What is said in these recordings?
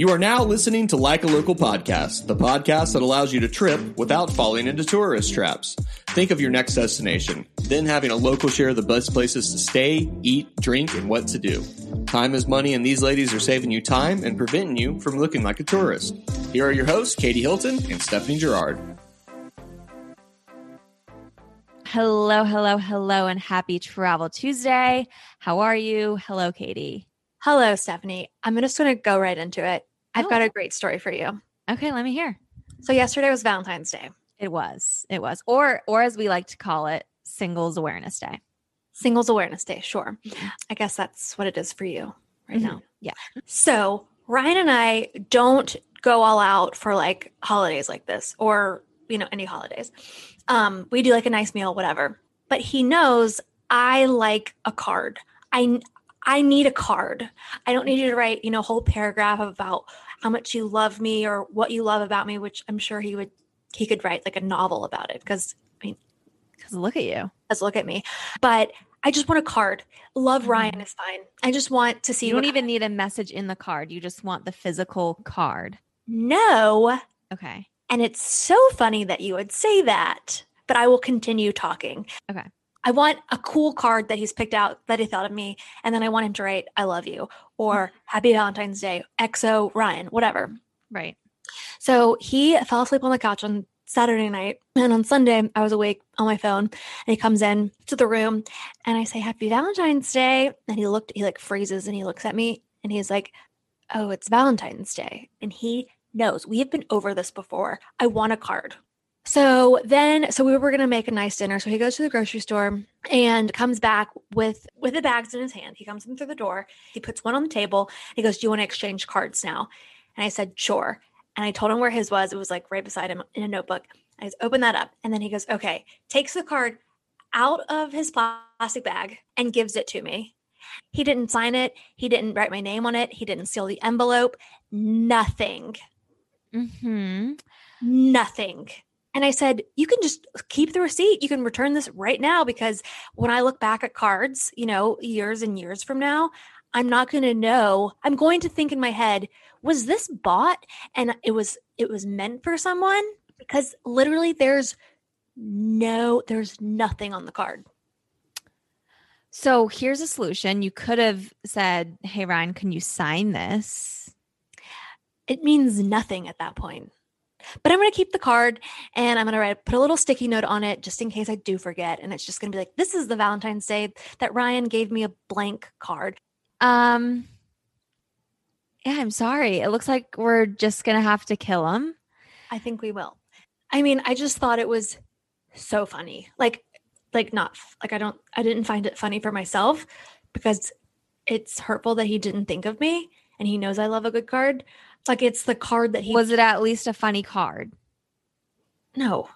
You are now listening to Like a Local Podcast, the podcast that allows you to trip without falling into tourist traps. Think of your next destination, then having a local share of the best places to stay, eat, drink, and what to do. Time is money, and these ladies are saving you time and preventing you from looking like a tourist. Here are your hosts, Katie Hilton and Stephanie Gerard. Hello, hello, hello, and happy Travel Tuesday. How are you? Hello, Katie. Hello, Stephanie. I'm just going to go right into it. I've Oh. got a great story for you. Okay, let me hear. So yesterday was Valentine's Day, It was. It was. Or or as we like to call it, Singles Awareness Day. Singles Awareness Day. Sure. Mhm. I guess that's what it is for you right Mhm. now. Yeah. So Ryan and I don't go all out for like holidays like this or, you know, any holidays. Um, we do like a nice meal, whatever. But he knows I like a card. I I need a card. I don't need you to write, you know, a whole paragraph about how much you love me or what you love about me, which I'm sure he would he could write like a novel about it because I mean Because look at you. let's look at me. But I just want a card. Love Ryan Mhm. is fine. I just want to see You don't even need a message in the card. You just want the physical card. No. Okay. And it's so funny that you would say that, but I will continue talking. Okay. I want a cool card that he's picked out that he thought of me. And then I want him to write, I love you or mm-hmm. Happy Valentine's Day, XO Ryan, whatever. Right. So he fell asleep on the couch on Saturday night. And on Sunday, I was awake on my phone. And he comes in to the room and I say, Happy Valentine's Day. And he looked, he like freezes and he looks at me and he's like, Oh, it's Valentine's Day. And he knows we have been over this before. I want a card. So then, so we were gonna make a nice dinner. So he goes to the grocery store and comes back with with the bags in his hand. He comes in through the door. He puts one on the table. He goes, "Do you want to exchange cards now?" And I said, "Sure." And I told him where his was. It was like right beside him in a notebook. I just opened that up, and then he goes, "Okay." Takes the card out of his plastic bag and gives it to me. He didn't sign it. He didn't write my name on it. He didn't seal the envelope. Nothing. Mm-hmm. Nothing. And I said, you can just keep the receipt. You can return this right now because when I look back at cards, you know, years and years from now, I'm not going to know. I'm going to think in my head, was this bought and it was it was meant for someone? Because literally there's no there's nothing on the card. So here's a solution. You could have said, Hey Ryan, can you sign this? It means nothing at that point. But I'm going to keep the card and I'm going to write put a little sticky note on it just in case I do forget and it's just going to be like this is the Valentine's Day that Ryan gave me a blank card. Um Yeah, I'm sorry. It looks like we're just gonna have to kill him. I think we will. I mean, I just thought it was so funny. Like like not like I don't I didn't find it funny for myself because it's hurtful that he didn't think of me and he knows I love a good card. Like it's the card that he Was it at least a funny card? No.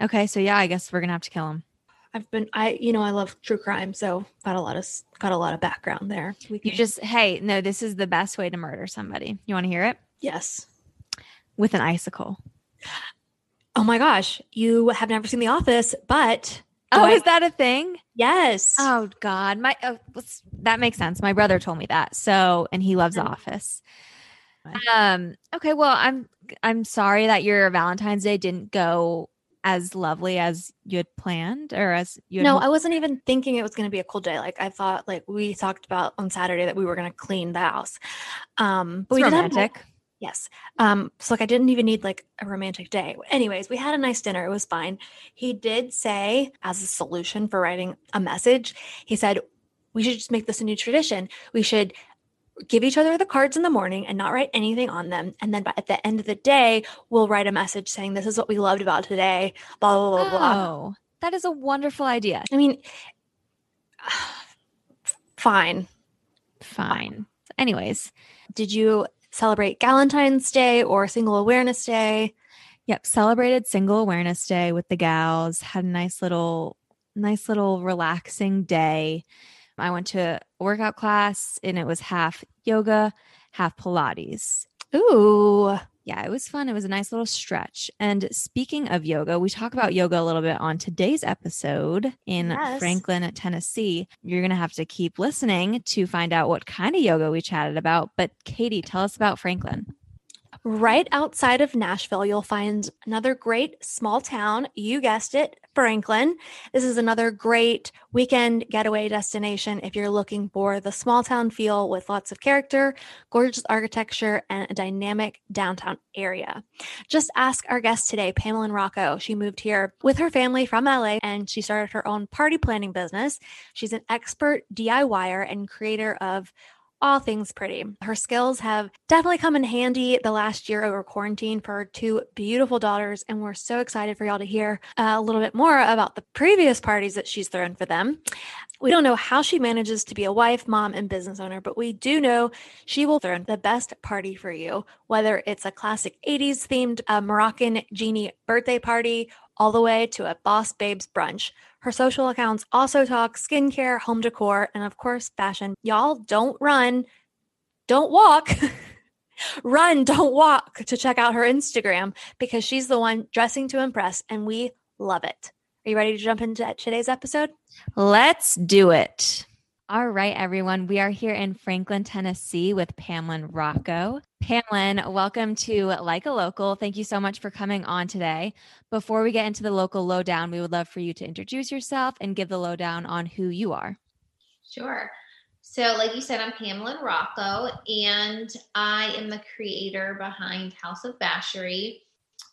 Okay, so yeah, I guess we're gonna have to kill him. I've been I you know I love true crime so got a lot of got a lot of background there. We You just hey, no, this is the best way to murder somebody. You want to hear it? yes. With an icicle. Oh my gosh, you have never seen The Office, but Oh, I- is that a thing? yes. Oh God, my oh, that makes sense. My brother told me that. So, and he loves The. Office. Um. Okay. Well, I'm I'm sorry that your Valentine's Day didn't go as lovely as you had planned, or as you No, hoped. I wasn't even thinking it was going to be a cool day. Like I thought, like we talked about on Saturday that we were going to clean the house. Um, but It's we did have romantic. yes. Um, so like I didn't even need like a romantic day. Anyways, we had a nice dinner. It was fine. He did say, as a solution for writing a message, he said we should just make this a new tradition. We should give each other the cards in the morning and not write anything on them. And then by, at the end of the day, we'll write a message saying this is what we loved about today. Blah blah blah blah. Oh, that is a wonderful idea. I mean, fine. Fine. Anyways, Did you celebrate Valentine's Day or Single Awareness Day? Yep, celebrated Single Awareness Day with the gals. Had a nice little, nice little relaxing day. I went to a workout class and it was half yoga, half Pilates. Ooh, Yeah, it was fun. It was a nice little stretch. And speaking of yoga, we talk about yoga a little bit on today's episode in Yes. Franklin, Tennessee. You're going to have to keep listening to find out what kind of yoga we chatted about. But Katie, tell us about Franklin. Right outside of Nashville, you'll find another great small town. You guessed it, Franklin. This is another great weekend getaway destination if you're looking for the small town feel with lots of character, gorgeous architecture, and a dynamic downtown area. Just ask our guest today, Pamelyn Rocco. She moved here with her family from LA and she started her own party planning business. She's an expert DIYer and creator of all things pretty. Her skills have definitely come in handy the last year over quarantine for her two beautiful daughters. And we're so excited for y'all to hear uh, a little bit more about the previous parties that she's thrown for them. We don't know how she manages to be a wife, mom, and business owner, but we do know she will throw the best party for you, whether it's a classic 80s themed uh, Moroccan genie birthday party all the way to a Boss Babes brunch. Her social accounts also talk skincare, home decor, and of course, fashion. Y'all don't run, don't walk. run, don't walk to check out her Instagram because she's the one dressing to impress, and we love it. Are you ready to jump into today's episode? Let's do it. All right, everyone. We are here in Franklin, Tennessee with Pamelyn Rocco. Pamelyn, welcome to Like a Local. Thank you so much for coming on today. Before we get into the local lowdown, we would love for you to introduce yourself and give the lowdown on who you are. Sure. So, like you said, I'm Pamelyn Rocco, and I am the creator behind House of Bashery.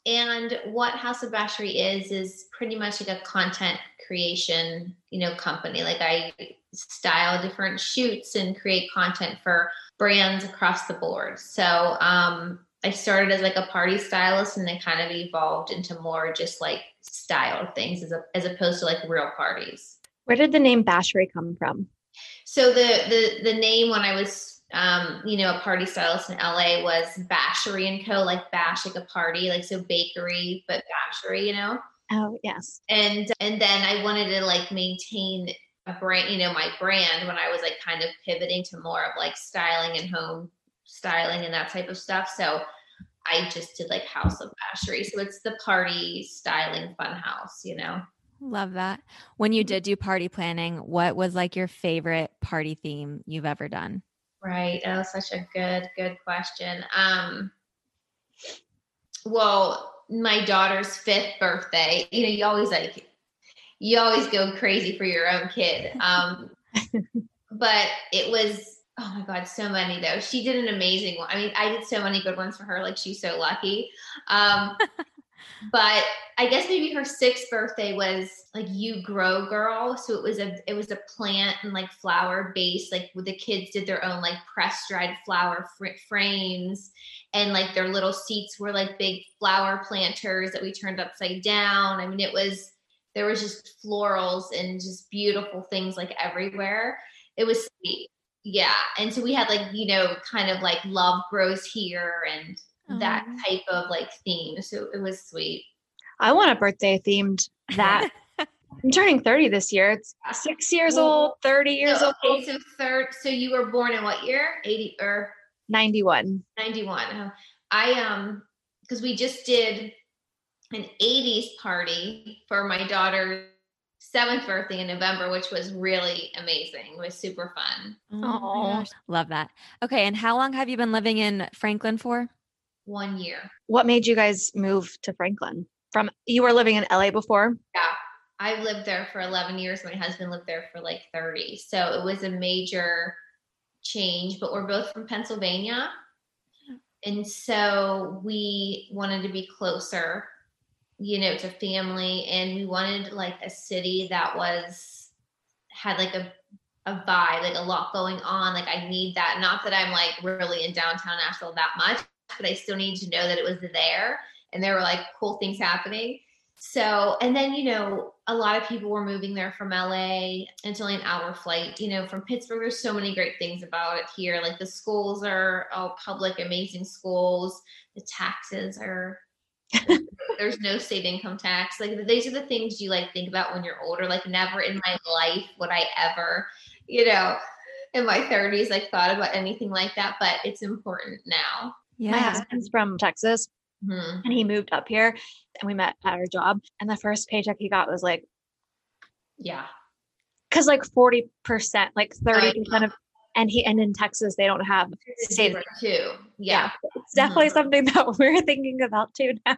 And what House of Bashery is is pretty much like a content creation, you know, company. Like I style different shoots and create content for brands across the board. So, um, I started as like a party stylist, and then kind of evolved into more just like style things as a, as opposed to like real parties. Where did the name Bashery come from? So the the the name when I was um, you know, a party stylist in LA was Bashery and Co. Like bash, like a party, like so bakery, but bashery, you know. Oh, yes. And and then I wanted to like maintain a brand, you know, my brand when I was like kind of pivoting to more of like styling and home styling and that type of stuff. So I just did like House of Bashery. So it's the party styling fun house, you know. Love that. When you did do party planning, what was like your favorite party theme you've ever done? Right. That was such a good, good question. Um, well, my daughter's fifth birthday, you know, you always like, you always go crazy for your own kid. Um, but it was, oh my God, so many though. She did an amazing one. I mean, I did so many good ones for her. Like she's so lucky. Um, but I guess maybe her sixth birthday was like you grow girl. So it was a it was a plant and like flower base. Like the kids did their own like press dried flower fr- frames, and like their little seats were like big flower planters that we turned upside down. I mean, it was there was just florals and just beautiful things like everywhere. It was sweet. Yeah. And so we had like, you know, kind of like love grows here and that type of like theme. So it was sweet. I want a birthday themed that. I'm turning 30 this year. It's six years Well, old, 30 years so, old, okay, so third, so you were born in what year? 80 or 91. 91. Oh, I, um, because we just did an 80s party for my daughter's seventh birthday in November, which was really amazing. It was super fun. Oh my Aw. gosh. Love that. Okay. And how long have you been living in Franklin for? One year. What made you guys move to Franklin? From you were living in LA before? Yeah. I've lived there for 11 years. My husband lived there for like 30. So it was a major change, but we're both from Pennsylvania. And so we wanted to be closer, you know, to family. And we wanted like a city that was, had like a, a vibe, like a lot going on. Like I need that. Not that I'm like really in downtown Nashville that much, but I still need to know that it was there and there were like cool things happening. So, and then, you know, a lot of people were moving there from LA. It's only an hour flight, you know, from Pittsburgh. There's so many great things about it here. Like the schools are all public, amazing schools. The taxes are, there's no state income tax. Like these are the things you like think about when you're older. Like never in my life would I ever, you know, in my 30s, like thought about anything like that, but it's important now. Yeah. My husband's from Texas Mhm. and he moved up here and we met at our job. And the first paycheck he got was like, Yeah. because like 40%, like Oh, 30% of, and he, and in Texas, they don't have It's State- too. Yeah. It's definitely Mhm. something that we're thinking about too now.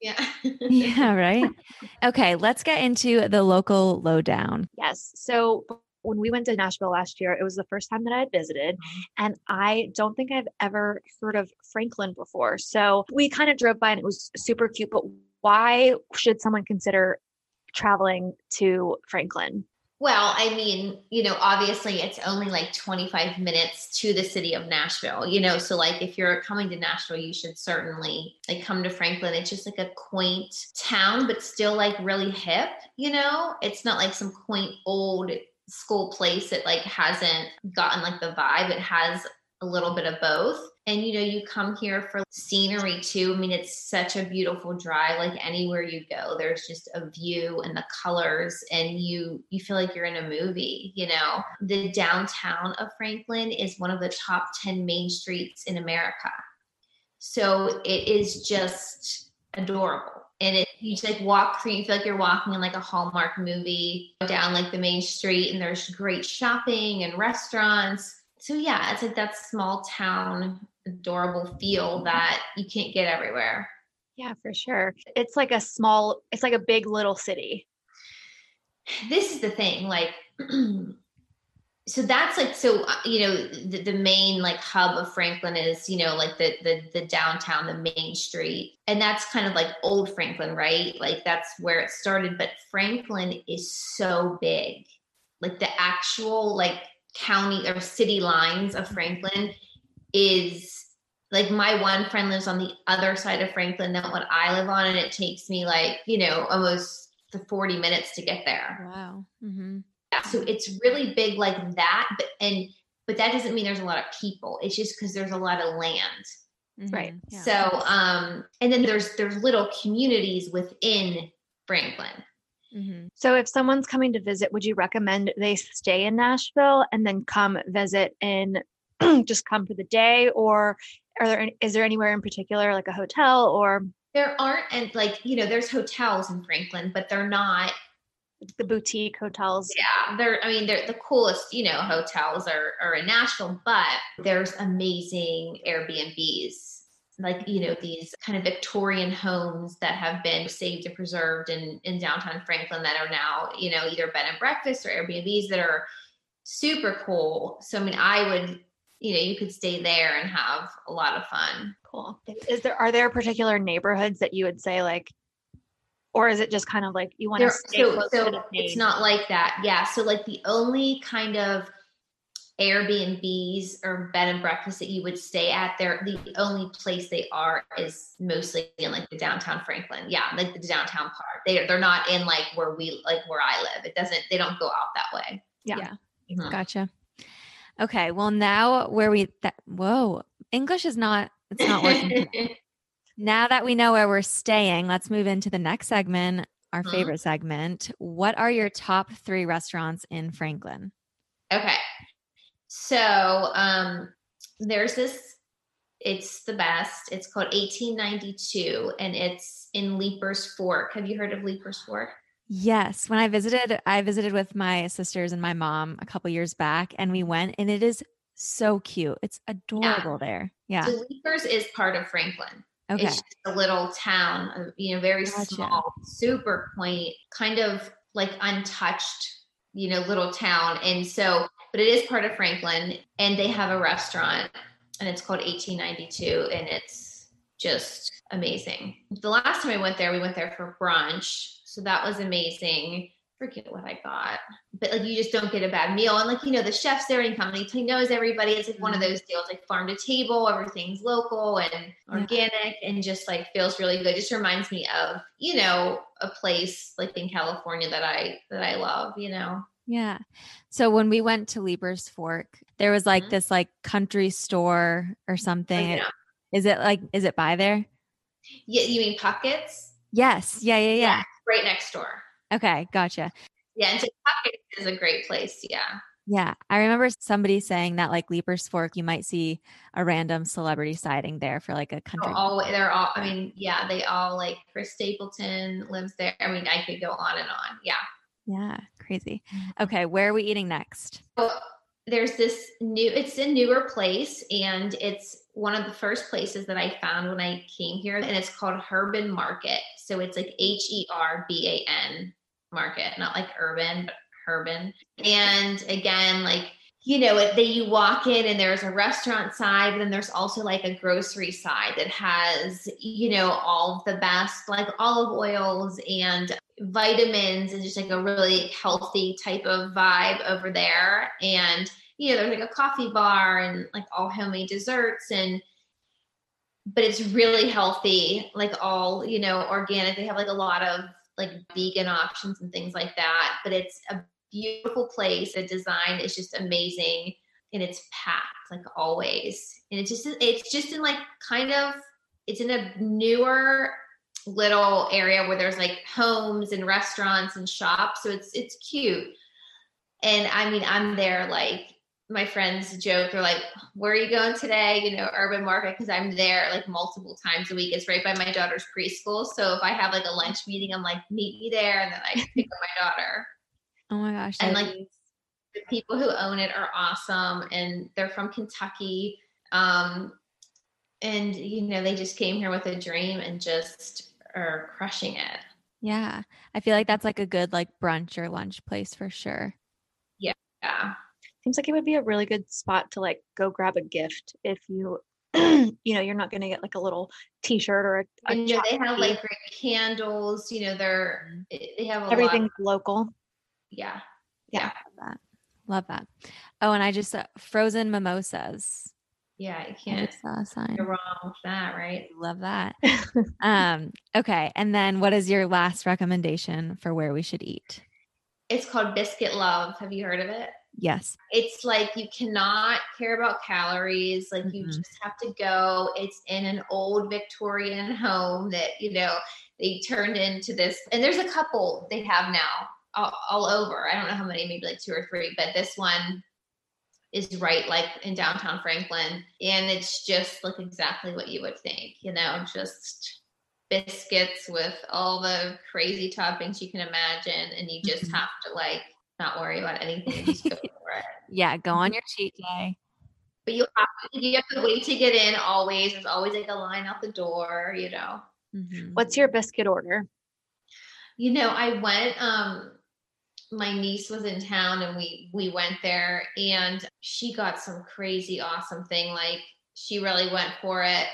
Yeah. yeah, right. Okay, let's get into the local lowdown. Yes. So b- when we went to Nashville last year, it was the first time that I had visited, mm-hmm. and I don't think I've ever heard of Franklin before. So we kind of drove by and it was super cute. But why should someone consider traveling to Franklin? Well, I mean, you know, obviously it's only like 25 minutes to the city of Nashville, you know, so like if you're coming to Nashville, you should certainly like come to Franklin. It's just like a quaint town, but still like really hip, you know? It's not like some quaint old school place it like hasn't gotten like the vibe. It has a little bit of both. And you know, you come here for scenery too. I mean, it's such a beautiful drive. Like anywhere you go, there's just a view and the colors, and you you feel like you're in a movie. You know, the downtown of Franklin is one of the top ten main streets in America. So it is just adorable. You just like walk through, you feel like you're walking in like a Hallmark movie down like the main street, and there's great shopping and restaurants. So yeah, it's like that small town adorable feel that you can't get everywhere. Yeah, for sure. It's like a small, it's like a big little city. This is the thing, like so that's like so uh, you know the, the main like hub of franklin is you know like the, the the downtown the main street. And that's kind of like old franklin right? Like that's where it started. But franklin is so big. Like the actual like county or city lines of franklin is like my one friend lives on the other side of franklin than what i live on. And it takes me like you know almost the 40 minutes to get there. Wow. hmm yeah, so it's really big like that, but and but that doesn't mean there's a lot of people. It's just because there's a lot of land. Right. Mm-hmm. Yeah. So um and then there's there's little communities within Franklin. Mhm. So if someone's coming to visit, would you recommend they stay in Nashville and then come visit in just come for the day or are there any, is there anywhere in particular like a hotel or There aren't and like, you know, there's hotels in Franklin, but they're not the boutique hotels? yeah, they're I mean they're the coolest, you know, hotels are are in Nashville, but there's amazing Airbnbs. Like, you know, these kind of Victorian homes that have been saved and preserved in, in downtown Franklin that are now, you know, either bed and breakfast or Airbnbs that are super cool. So I mean I would, you know, you could stay there and have a lot of fun. Cool. Is there are there particular neighborhoods that you would say like or is it just kind of like you want to stay so close so to the it's not like that yeah so like the only kind of airbnbs or bed and breakfast that you would stay at there the only place they are is mostly in like the downtown franklin yeah like the downtown part they, they're not in like where we like where i live it doesn't they don't go out that way Yeah. Yeah. Mhm. Gotcha. Okay. Well, now where we that whoa, English is not it's not working. now that we know where we're staying, let's move into the next segment, our Mhm. favorite segment. What are your top three restaurants in Franklin? Okay. So um there's this it's the best. It's called 1892 and it's in Leipers Fork. Have you heard of Leipers Fork? Yes, when I visited, I visited with my sisters and my mom a couple years back, and we went, and it is so cute. It's adorable there. Yeah. So Leipers is part of Franklin. Okay. It's just a little town, uh, you know, very Gotcha. small, super quaint, kind of like untouched, you know, little town. And so, but it is part of Franklin, and they have a restaurant, and it's called 1892, and it's just amazing. The last time I went there, we went there for brunch, so that was amazing. Forget what I got, but like you just don't get a bad meal, and like you know, the chef's there and company he knows everybody. It's like one of Mhm. those deals, like farm to table, everything's local and Yeah. organic, and just like feels really good. Just reminds me of you know a place like in California that I that I love. You know, Yeah. So when we went to Leiper's Fork, there was like Mhm. this like country store or something. yeah. Is it like is it by there? Yeah, you mean Puckett's? Yes. Yeah, yeah, yeah. Right next door. Okay, gotcha. Yeah, and Puckett's is a great place. Yeah. Yeah. I remember somebody saying that like Leipers Fork, you might see a random celebrity sighting there for like a country. all they're all I mean, yeah, they all like Chris Stapleton lives there. I mean, I could go on and on. Yeah. Yeah, crazy. Mm-hmm. Okay, where are we eating next? So there's this new it's a newer place and it's one of the first places that I found when I came here and it's called Herban Market. So it's like H E R B A N market, not like urban, but Herban. And again, like you know, that you walk in and there's a restaurant side, but then there's also like a grocery side that has, you know, all of the best like olive oils and vitamins and just like a really healthy type of vibe over there. And, you know, there's like a coffee bar and like all homemade desserts and but it's really healthy, like all, you know, organic. They have like a lot of like vegan options and things like that. But it's a beautiful place. The design is just amazing and it's packed like always. And it's just it's just in like kind of it's in a newer little area where there's like homes and restaurants and shops. So it's it's cute. And I mean, I'm there like my friends joke, they're like, Where are you going today? You know, Herban market, because I'm there like multiple times a week. It's right by my daughter's preschool. So if I have like a lunch meeting, I'm like, meet me there, and then I pick up my daughter. Oh my gosh. And like the people who own it are awesome and they're from Kentucky. Um, and you know, they just came here with a dream and just are crushing it. Yeah. I feel like that's like a good like brunch or lunch place for sure. Yeah. Yeah. Seems like it would be a really good spot to like go grab a gift if you you know you're not going to get like a little t-shirt or a, a you know, they have like great candles, you know, they're they have a lot everything's local. yeah. Yeah, love that. Love that. Oh, and I just uh, frozen mimosas. Yeah, you can't just saw a sign. go wrong with that, right? Love that. um, okay. And then what is your last recommendation for where we should eat? It's called Biscuit Love. Have you heard of it? Yes. It's like you cannot care about calories. Like you Mhm. just have to go. It's in an old Victorian home that, you know, they turned into this. And there's a couple they have now all, all over. I don't know how many, maybe like two or three, but this one is right like in downtown Franklin. And it's just like exactly what you would think, you know, just biscuits with all the crazy toppings you can imagine. And you just Mhm. have to like not worry about anything just go for it. Yeah. Go on your cheat day. But you have to, you have to wait to get in always. There's always like a line out the door, you know. Mhm. What's your biscuit order? You know, I went um my niece was in town and we we went there and she got some crazy awesome thing like she really went for it.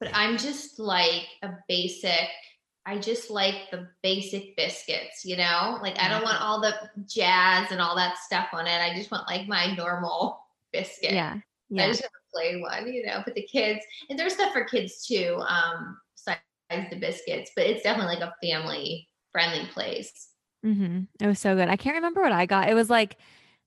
But I'm just like a basic I just like the basic biscuits, you know? Like I don't want all the jazz and all that stuff on it. I just want like my normal biscuit. Yeah. I Yeah. just have a plain one, you know. But the kids, and there's stuff for kids too, um, besides the biscuits. But it's definitely like a family friendly place. Mm-hmm. It was so good. I can't remember what I got. It was like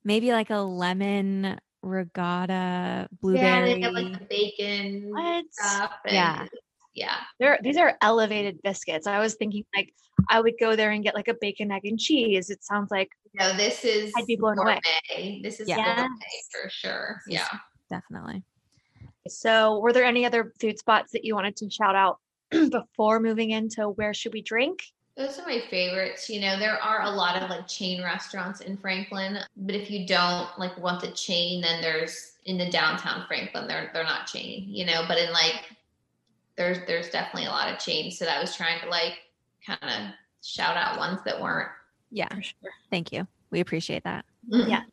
maybe like a lemon ricotta blueberry. Yeah, they have like the bacon What? stuff. And, Yeah. Yeah, They're these are elevated biscuits. I was thinking like I would go there and get like a bacon, egg, and cheese. It sounds like no, this is I'd be blown away. This is Yeah. gourmet for sure. This Yeah. Definitely. so. Were there any other food spots that you wanted to shout out before moving into where should we drink? Those are my favorites. You know, there are a lot of like chain restaurants in Franklin, but if you don't like want the chain, then there's in the downtown Franklin, they're they're not chain, you know, but in like there's there's definitely a lot of change. So that was trying to like kind of shout out ones that weren't. Yeah. For sure. Thank you. We appreciate that. Yeah.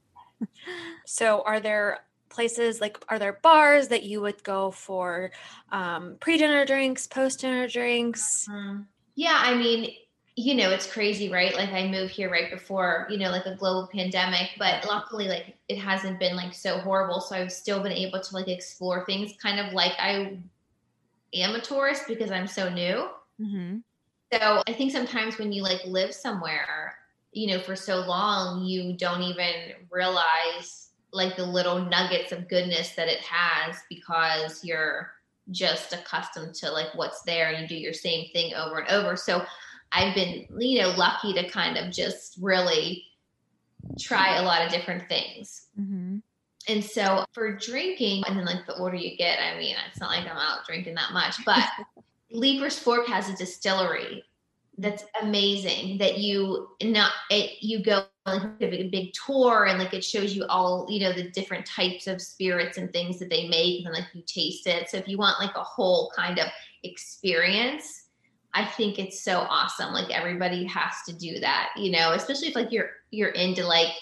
So, are there places like are there bars that you would go for um, pre-dinner drinks, post-dinner drinks? Mm. Yeah, I mean, you know, it's crazy, right? Like I moved here right before, you know, like a global pandemic, but luckily like it hasn't been like so horrible. So I've still been able to like explore things kind of like I am a tourist because I'm so new. hmm So I think sometimes when you like live somewhere, you know, for so long, you don't even realize like the little nuggets of goodness that it has because you're just accustomed to like what's there and you do your same thing over and over. So I've been, you know, lucky to kind of just really try a lot of different things. Mm-hmm. And so for drinking, and then like the older you get, I mean, it's not like I'm out drinking that much, but Leiper's Fork has a distillery that's amazing that you not it, you go like a big, big tour and like it shows you all you know the different types of spirits and things that they make and like you taste it. So if you want like a whole kind of experience i think it's so awesome. Like everybody has to do that you know especially if like you're you're into like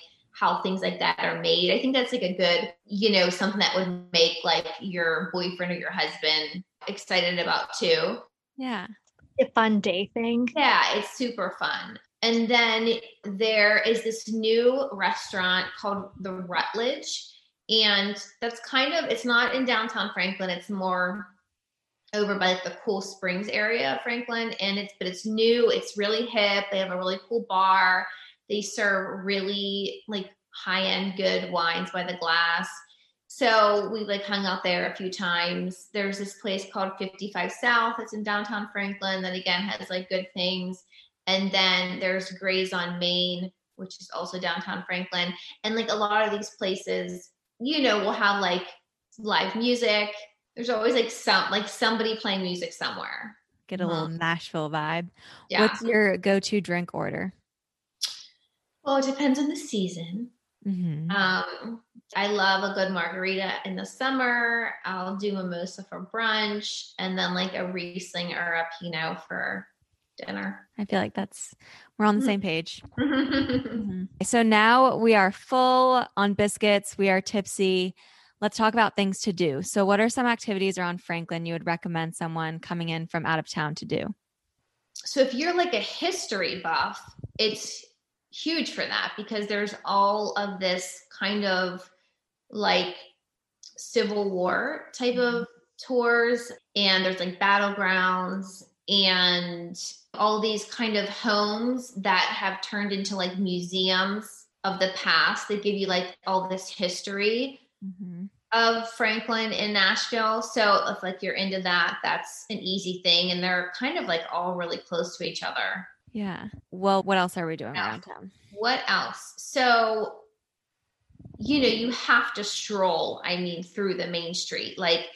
how things like that are made i think that's like a good you know something that would make like your boyfriend or your husband excited about too Yeah. A fun day thing. Yeah, it's super fun. And then there is this new restaurant called the Rutledge. And that's kind of, it's not in downtown Franklin, it's more over by like the Cool Springs area of Franklin. And it's, but it's new, it's really hip. They have a really cool bar. They serve really like high end good wines by the glass. So we like hung out there a few times. There's this place called 55 South. It's in downtown Franklin that again has like good things. And then there's Grays on Main, which is also downtown Franklin. And like a lot of these places, you know, will have like live music. There's always like some like somebody playing music somewhere. Get a little mm-hmm. Nashville vibe. Yeah. What's your go-to drink order? Well, it depends on the season. Mm-hmm. Um, I love a good margarita in the summer. I'll do mimosa for brunch, and then like a Riesling or a Pinot for dinner. I feel like that's we're on the same page. Mhm. So now we are full on biscuits. We are tipsy. Let's talk about things to do. So, what are some activities around Franklin you would recommend someone coming in from out of town to do? so if you're like a history buff, it's huge for that because there's all of this kind of like Civil War type of tours, and there's like battlegrounds and all these kind of homes that have turned into like museums of the past that give you like all this history Mm-hmm. of Franklin in Nashville. So if like you're into that, that's an easy thing. And they're kind of like all really close to each other. Yeah. Well, what else are we doing around town? What else? So, you know, you have to stroll, I mean, through the main street. Like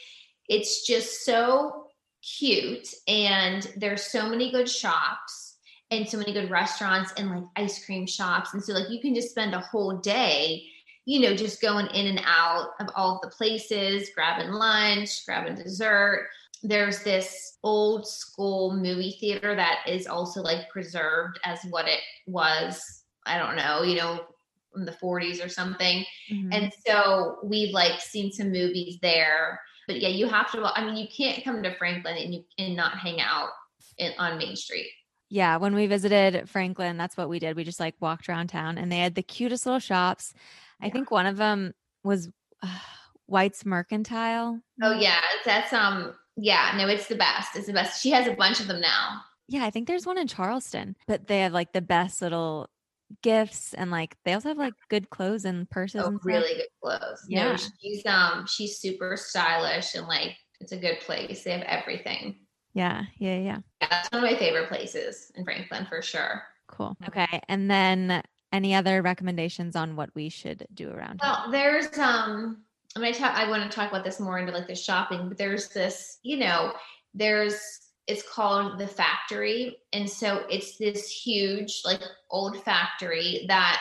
it's just so cute. And there's so many good shops and so many good restaurants and like ice cream shops. And so like you can just spend a whole day you know, just going in and out of all of the places, grabbing lunch, grabbing dessert. There's this old school movie theater that is also like preserved as what it was. I don't know, you know, in the 40s or something. Mhm. And so we've like seen some movies there. But yeah, you have to. I mean, you can't come to Franklin and you and not hang out in, on Main Street. Yeah, when we visited Franklin, that's what we did. We just like walked around town and they had the cutest little shops. I Yeah. think one of them was uh, White's Mercantile. Oh yeah, that's um yeah, no, it's the best. It's the best. She has a bunch of them now. Yeah, I think there's one in Charleston, but they have like the best little gifts and like they also have like good clothes and purses Oh, and really good clothes. Yeah. No, she's um she's super stylish and like it's a good place. They have everything. Yeah, yeah, yeah. Yeah, that's one of my favorite places in Franklin for sure. Cool. Okay. And then any other recommendations on what we should do around here? Well, there's um I I want to talk about this more into like the shopping, but there's this, you know, there's it's called the factory. And so it's this huge, like old factory that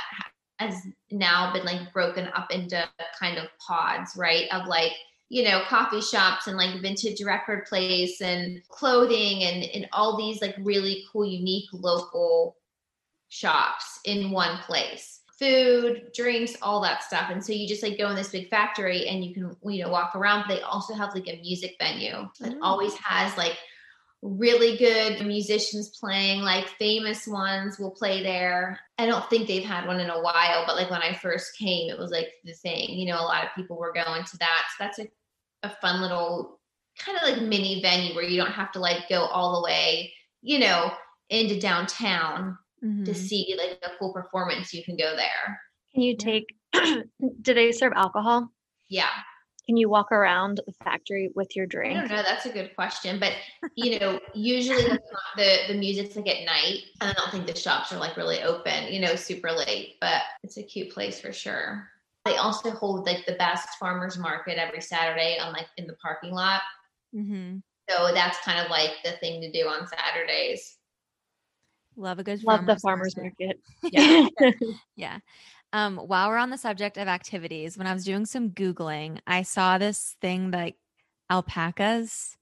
has now been like broken up into kind of pods, right? Of like, you know, coffee shops and like vintage record place and clothing and, and all these like really cool, unique local shops in one place food drinks all that stuff. And so you just like go in this big factory and you can you know walk around But they also have like a music venue that Mm. always has like really good musicians playing like famous ones will play there. I don't think they've had one in a while but like when i first came it was like the thing. You know a lot of people were going to that. So that's a, a fun little kind of like mini venue where you don't have to like go all the way you know into downtown to Mhm. see like a cool performance, you can go there. Can you take, do they serve alcohol? Yeah. Can you walk around the factory with your I drink? don't know. That's a good question, but you know, usually the, the the music's like at night, and I don't think the shops are like really open, you know, super late. But it's a cute place for sure. They also hold like the best farmers market every Saturday on like in the parking lot. Mm-hmm. So that's kind of like the thing to do on Saturdays. Love a good Love the farmer's farmers market. market. Yeah. Yeah. Um, while we're on the subject of activities, when I was doing some Googling, I saw this thing like alpacas.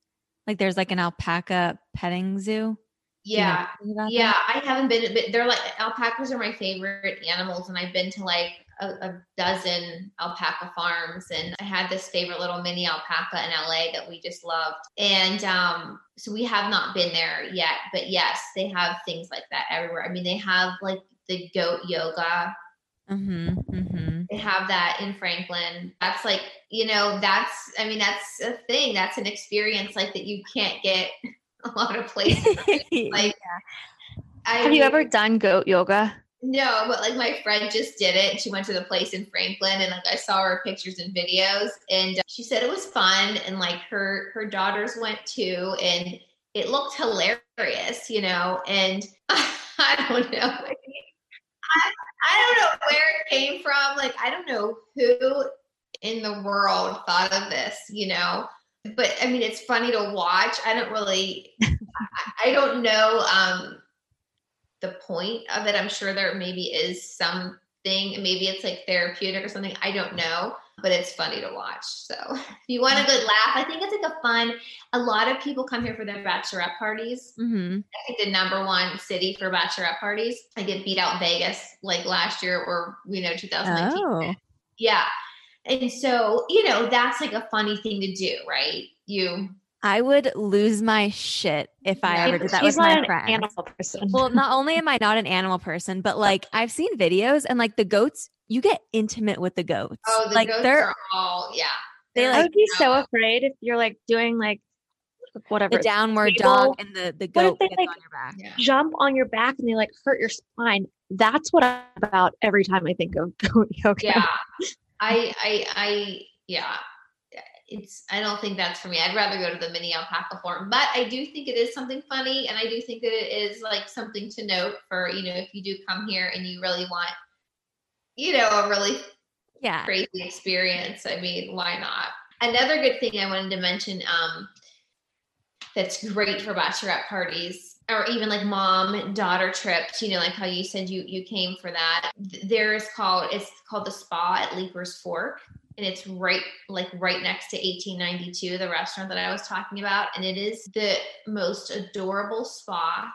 Like there's like an alpaca petting zoo. Do you know Yeah. Yeah, that? I haven't been, but they're like alpacas are my favorite animals, and I've been to like a, a dozen alpaca farms, and I had this favorite little mini alpaca in LA that we just loved, and um, so we have not been there yet, but yes, they have things like that everywhere. I mean, they have like the goat yoga, Mm-hmm. Mm-hmm. they have that in Franklin. That's like, you know, that's, I mean, that's a thing. That's an experience like that you can't get a lot of places. Like, I Have you ever done goat yoga? No, but like my friend just did it. She went to the place in Franklin, and like I saw her pictures and videos, and uh, she said it was fun. And like her her daughters went too, and it looked hilarious, you know. And I don't know, I, I don't know where it came from. Like I don't know who in the world thought of this, you know. But I mean, it's funny to watch. I don't really, I, I don't know. um the point of it. I'm sure there maybe is something, maybe it's like therapeutic or something. I don't know, but it's funny to watch. So if you want a good laugh, I think it's like a fun. A lot of people come here for their bachelorette parties. Mm-hmm. I think the number one city for bachelorette parties. I get beat out Vegas like last year or you know 2019. Oh. Yeah. And so, you know, that's like a funny thing to do, right? You I would lose my shit if I Yeah. ever did that She's with my not an friends. animal person. Well, not only am I not an animal person, but like I've seen videos and like the goats, you get intimate with the goats. oh the like goats they're are all yeah. they They're I would be so afraid if you're like doing like whatever. the downward table. dog and the the What if goat they, gets like, on your back. yeah. jump on your back and they like hurt your spine. That's what I'm about every time I think of goat yoga. yeah i i i yeah it's i don't think that's for me. I'd rather go to the mini alpaca farm but i do think it is something funny and i do think that it is like something to note for you know if you do come here and you really want you know a really Yeah. crazy experience i mean why not? Another good thing i wanted to mention um that's great for bachelorette parties or even like mom daughter trips you know like how you said you you came for that. There is called it's called the spa at Leiper's Fork and it's right like right next to 1892 the restaurant that i was talking about and it is the most adorable spa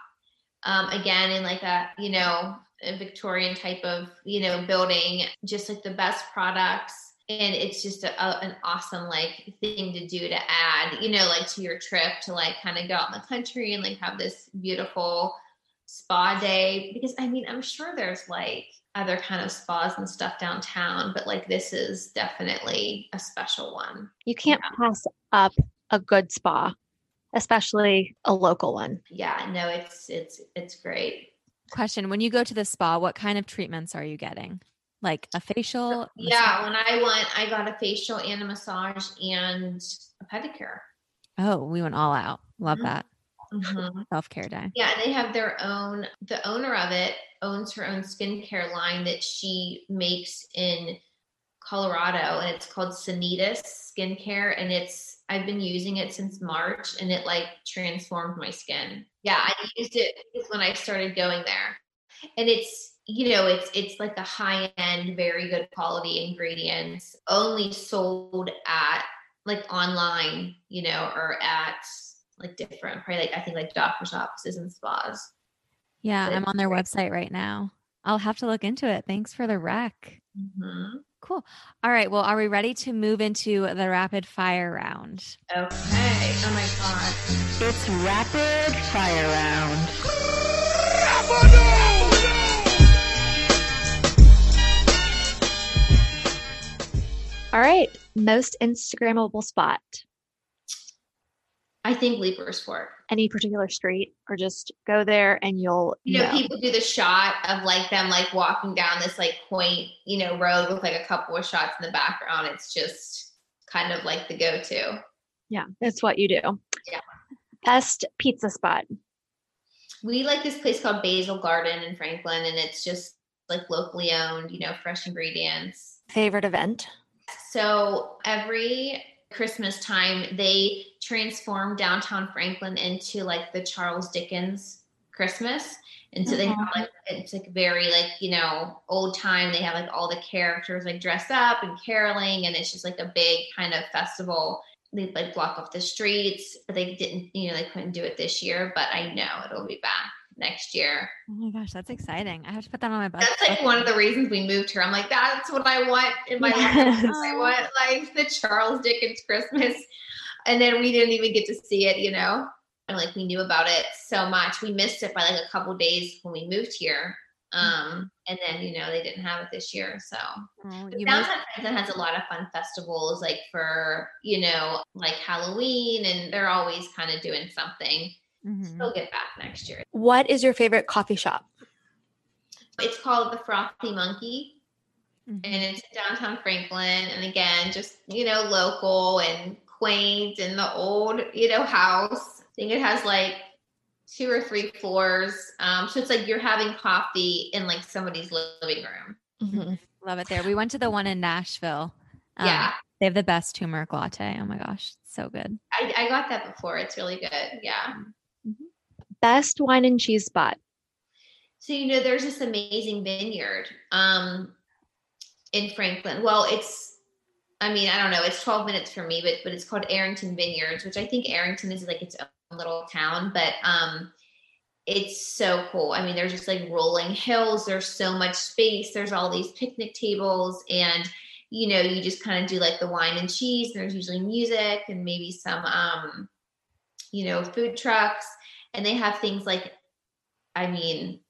um again in like a you know a victorian type of you know building just like the best products and it's just a, a, an awesome like thing to do to add you know like to your trip to like kind of go out in the country and like have this beautiful spa day because i mean i'm sure there's like other kind of spas and stuff downtown but like this is definitely a special one You can't pass up a good spa, especially a local one. yeah no it's it's it's great Question: When you go to the spa, what kind of treatments are you getting? Like a facial? yeah when i went i got a facial and a massage and a pedicure Oh, we went all out. Love Mhm. that Mhm. self care day. Yeah, and they have their own. The owner of it owns her own skincare line that she makes in Colorado, and it's called Sanitas Skincare, and it's I've been using it since March, and it like transformed my skin. Yeah, I used it when I started going there, and it's you know it's it's like a high end, very good quality ingredients, only sold at like online, you know, or at like different, probably like I think like doctor's offices and spas. Yeah, But I'm on their great. website right now. I'll have to look into it. Thanks for the rec. Mhm. Cool. All right. Well, are we ready to move into the rapid fire round? Okay. Oh my god. It's rapid fire round. All right. Most Instagrammable spot. I think Leipers Fork. Any particular street or just go there and you'll You know, know. people do the shot of like them like walking down this like quaint, you know, road with like a couple of shots in the background. It's just kind of like the go-to. Yeah, that's what you do. Yeah. Best pizza spot. We like this place called Basil Garden in Franklin, and it's just like locally owned, you know, fresh ingredients. Favorite event? So every Christmas time, they transform downtown Franklin into like the Charles Dickens Christmas. And so they have like it's like very like you know old time. They have like all the characters like dressed up and caroling, and it's just like a big kind of festival. They like block off the streets, but they didn't. You know they couldn't do it this year, but I know it'll be back next year. Oh my gosh, that's exciting! I have to put that on my bucket. That's like one of the reasons we moved here. I'm like, that's what I want in my Yes. life. I want like the Charles Dickens Christmas, and then we didn't even get to see it. You know, and like we knew about it so much, we missed it by like a couple days when we moved here. Um, and then you know they didn't have it this year, so Oh, you downtown Franklin has a lot of fun festivals, like for you know, like Halloween, and they're always kind of doing something. Mhm. We'll get back next year. What is your favorite coffee shop? It's called the Frothy Monkey. Mhm. and it's downtown Franklin. And again, just you know, local and quaint and the old, you know, house. I think it has like two or three floors. Um, so it's like you're having coffee in like somebody's living room. Mhm. Love it there. We went to the one in Nashville. Um, yeah, They have the best turmeric latte. Oh my gosh, it's so good. I, I got that before. It's really good. Yeah. Best wine and cheese spot. So you know, there's this amazing vineyard um, in Franklin. Well, it's, I mean, I don't know, it's 12 minutes from me, but but it's called Arrington Vineyards, which I think Arrington is like its own little town, but um, it's so cool. I mean, there's just like rolling hills. There's so much space. There's all these picnic tables, and you know, you just kind of do like the wine and cheese. And there's usually music and maybe some, um, you know, food trucks, and they have things like, I mean,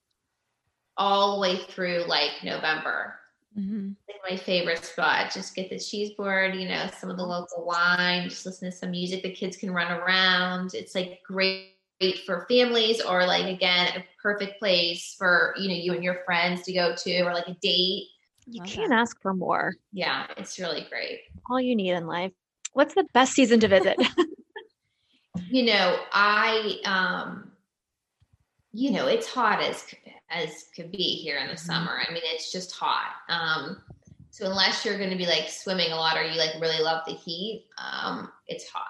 all the way through like November. Mhm. Like my favorite spot. Just get the cheese board, you know, some of the local wine, just listen to some music. The kids can run around. It's like great great for families or like again a perfect place for you know you and your friends to go to or like a date. You Love can't that. ask for more. Yeah, it's really great. All you need in life. What's the best season to visit? You know, I um you know, it's hot as as could be here in the summer. I mean, it's just hot. Um so unless you're going to be like swimming a lot or you like really love the heat, um it's hot.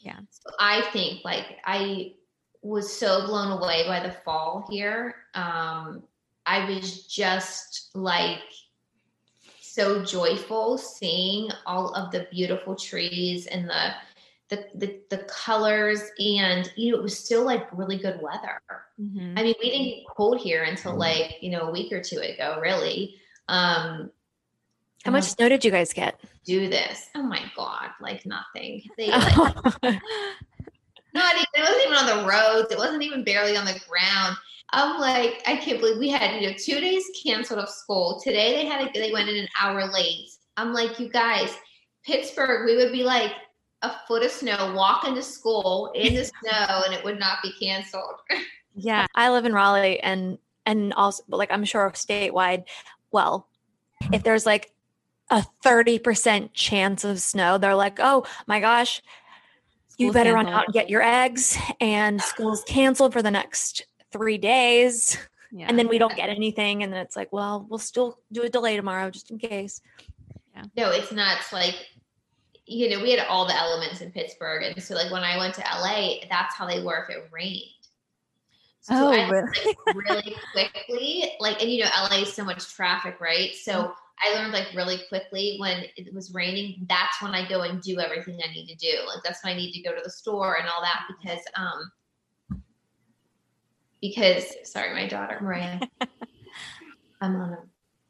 Yeah. So I think like I was so blown away by the fall here. Um I was just like so joyful seeing all of the beautiful trees and the the, the, the colors and you know it was still like really good weather. Mhm. i mean we didn't get cold here until like you know a week or two ago really. Um How much snow did you guys get? do this. Oh my god like nothing. They like, not even, it wasn't even on the roads. It wasn't even barely on the ground. I'm like i can't believe we had you know two days canceled of school. Today they had a, they went in an hour late. I'm like you guys pittsburgh we would be like a foot of snow walking to school in the snow and it would not be canceled yeah. I live in Raleigh and and also but like I'm sure statewide, well, if there's like a 30% chance of snow, they're like, "Oh my gosh, you School's better run out and get your eggs and school's canceled for the next 3 days." Yeah. And then we don't get anything and then it's like, "Well, we'll still do a delay tomorrow just in case." no it's nuts like you know we had all the elements in pittsburgh. And so like when i went to la that's how they were if it rained. So Oh, I really? like, really quickly like and you know la is so much traffic right? So i learned like really quickly when it was raining that's when i go and do everything i need to do. Like that's when i need to go to the store and all that because um because sorry my daughter maria i'm on a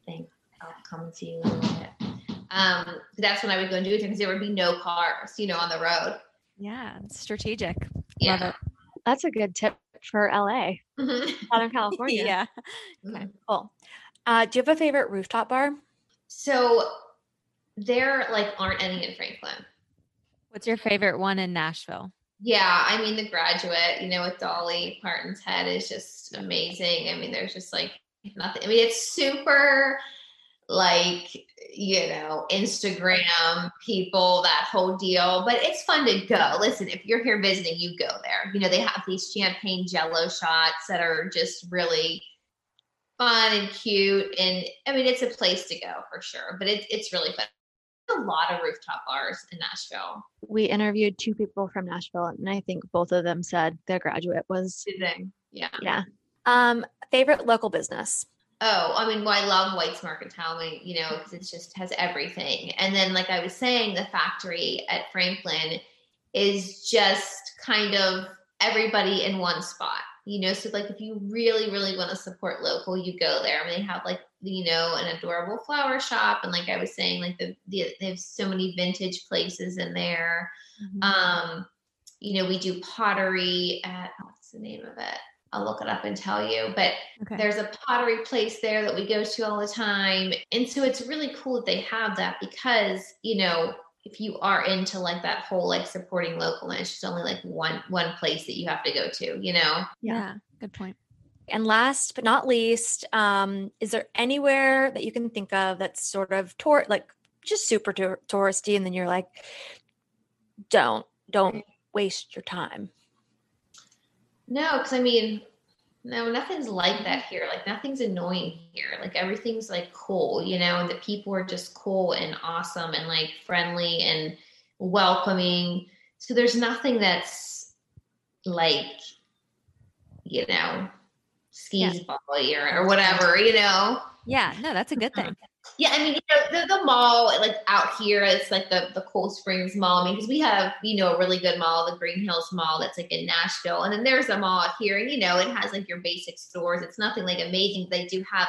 thing. I'll come to you in a little bit um that's when i would go and do it because there would be no cars you know on the road yeah. It's strategic. Love yeah it. That's a good tip for LA, Mhm. Southern California. Yeah. Okay, cool. Uh, do you have a favorite rooftop bar? so there like aren't any in franklin What's your favorite one in Nashville? Yeah, I mean the graduate, you know, with Dolly Parton's head is just amazing. I mean, there's just like nothing. I mean, it's super like you know instagram people that whole deal. But it's fun to go. Listen if you're here visiting you go there. You know they have these champagne jello shots that are just really fun and cute. And i mean it's a place to go for sure but it, it's really fun. A lot of rooftop bars in nashville. We interviewed two people from nashville and i think both of them said their graduate was yeah. Yeah. Um favorite local business Oh, I mean, well, I love White's Mercantile, you know, because it just has everything. And then, like I was saying, the factory at Franklin is just kind of everybody in one spot, you know. So, like, if you really, really want to support local, you go there. I mean, they have like, you know, an adorable flower shop, and like I was saying, like the, the they have so many vintage places in there. Mm-hmm. Um, you know, we do pottery at what's the name of it? I'll look it up and tell you. But okay. there's a pottery place there that we go to all the time. And so it's really cool that they have that because, you know, if you are into like that whole like supporting local and it's just only like one one place that you have to go to, you know? Yeah, good point. And last but not least, um, is there anywhere that you can think of that's sort of tour like just super tour- touristy and then you're like, don't, don't waste your time? No, because I mean, no, nothing's like that here. Like nothing's annoying here. Like everything's like cool, you know, the people are just cool and awesome and like friendly and welcoming. So there's nothing that's like, you know, skis yeah. or, or whatever, you know. Yeah, no, that's a good uh-huh. thing. Yeah, I mean, you know, the, the mall like out here, it's like the the Cool Springs Mall. I mean, because we have you know a really good mall, the Green Hills Mall, that's like in Nashville, and then there's a mall out here, and you know, it has like your basic stores. It's nothing like amazing. They do have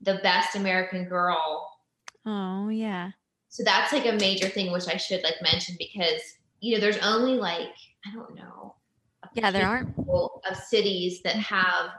the best American Girl. Oh yeah. So that's like a major thing, which I should like mention because you know, there's only like I don't know. Yeah, there aren't of cities that have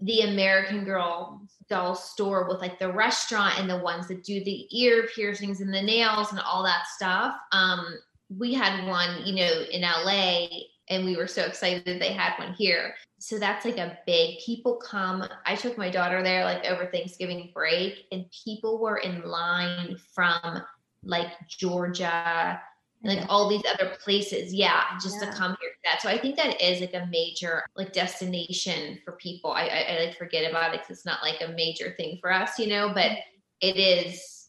the American Girl doll store with like the restaurant and the ones that do the ear piercings and the nails and all that stuff. Um, we had one, you know, in LA and we were so excited that they had one here. So that's like a big people come. I took my daughter there like over Thanksgiving break and people were in line from like Georgia, like yeah. all these other places yeah just yeah. to come here that so i think that is like a major like destination for people i i, I like forget about it because it's not like a major thing for us you know but it is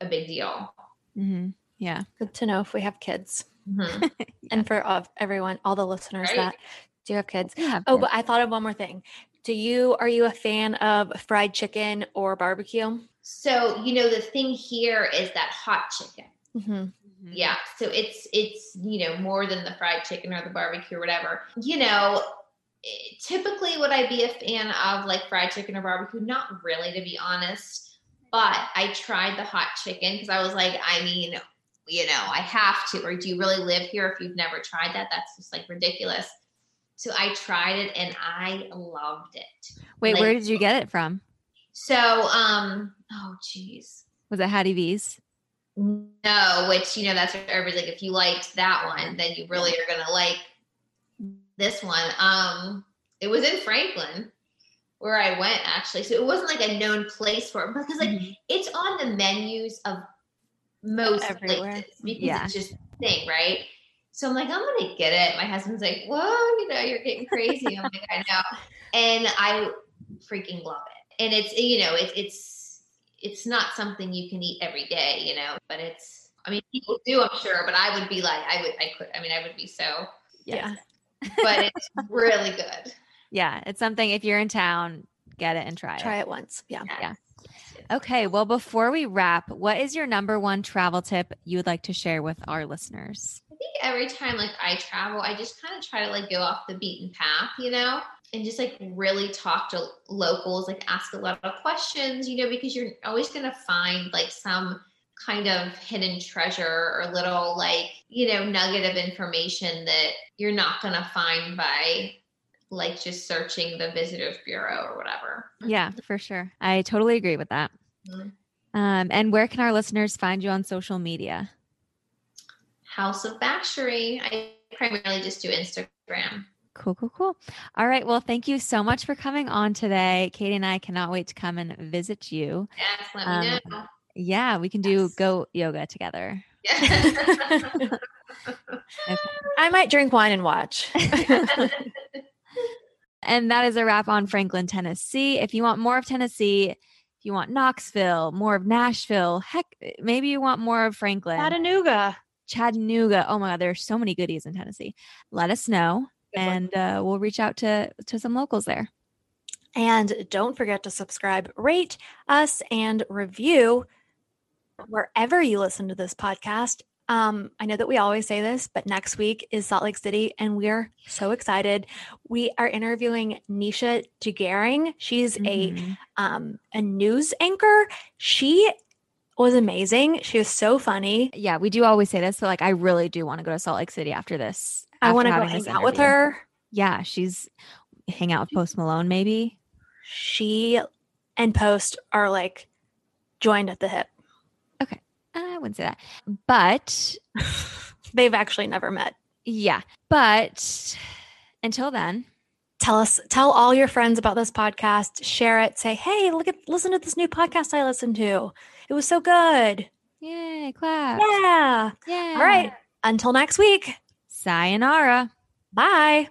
a big deal mm-hmm. yeah good to know if we have kids mm-hmm. yeah. and for uh, everyone all the listeners right? that do have kids have oh kids. but i thought of one more thing do you are you a fan of fried chicken or barbecue so you know the thing here is that hot chicken mm-hmm. Yeah. So it's it's you know more than the fried chicken or the barbecue or whatever. You know, eh, typically would I be a fan of like fried chicken or barbecue? Not really, to be honest. But I tried the hot chicken because I was like, I mean, you know, I have to. Or do you really live here if you've never tried that? That's just like ridiculous. So I tried it and I loved it. Wait, like, where did you get it from? So, um, oh geez. Was it Hattie B's? No, which you know that's what everybody's like. If you liked that one, then you really are gonna like this one. Um, it was in Franklin where I went actually, so it wasn't like a known place for it because like mm-hmm. it's on the menus of most Everywhere. places because yeah. it's just a thing, right? So I'm like, I'm gonna get it. My husband's like, Whoa, you know, you're getting crazy. I'm like, I know, and I freaking love it. And it's you know, it's it's it's not something you can eat every day, you know, but it's, I mean, people do, I'm sure, but I would be like, I would, I could, I mean, I would be so, yeah, but it's really good. Yeah. It's something, if you're in town, get it and try, try it. Try it once. Yeah. Yeah. Okay. Well, before we wrap, what is your number one travel tip you would like to share with our listeners? I think every time like I travel, I just kind of try to like go off the beaten path, you know? And just like really talk to locals, like ask a lot of questions, you know, because you're always going to find like some kind of hidden treasure or little like, you know, nugget of information that you're not going to find by like just searching the visitors bureau or whatever. Yeah, for sure. I totally agree with that. Mm-hmm. Um, and where can our listeners find you on social media? House of Bashery. I primarily just do Instagram. Cool, cool, cool. All right. Well, thank you so much for coming on today. Katie and I cannot wait to come and visit you. Yes, let me Um, know. Yeah, we can do Yes. goat yoga together. I might drink wine and watch. And that is a wrap on Franklin, Tennessee. If you want more of Tennessee, if you want Knoxville, more of Nashville, heck, maybe you want more of Franklin, Chattanooga. Chattanooga. Oh my God, there's so many goodies in Tennessee. Let us know, Good and uh, we'll reach out to to some locals there. And don't forget to subscribe, rate us, and review wherever you listen to this podcast. Um, I know that we always say this, but next week is Salt Lake City, and we're so excited. We are interviewing Nisha DeGaring. She's a Mhm. um, a news anchor. She was amazing. She was so funny. yeah, we do always say this, but like I really do want to go to Salt Lake City after this. I want to go hang out with her. Yeah, she's hang out with Post Malone, maybe. She and Post are like joined at the hip. Okay. I wouldn't say that, but They've actually never met. yeah, but until then, tell us tell all your friends about this podcast share it say hey look at listen to this new podcast i listened to it was so good yay, clap, yeah yeah. all right until next week sayonara. bye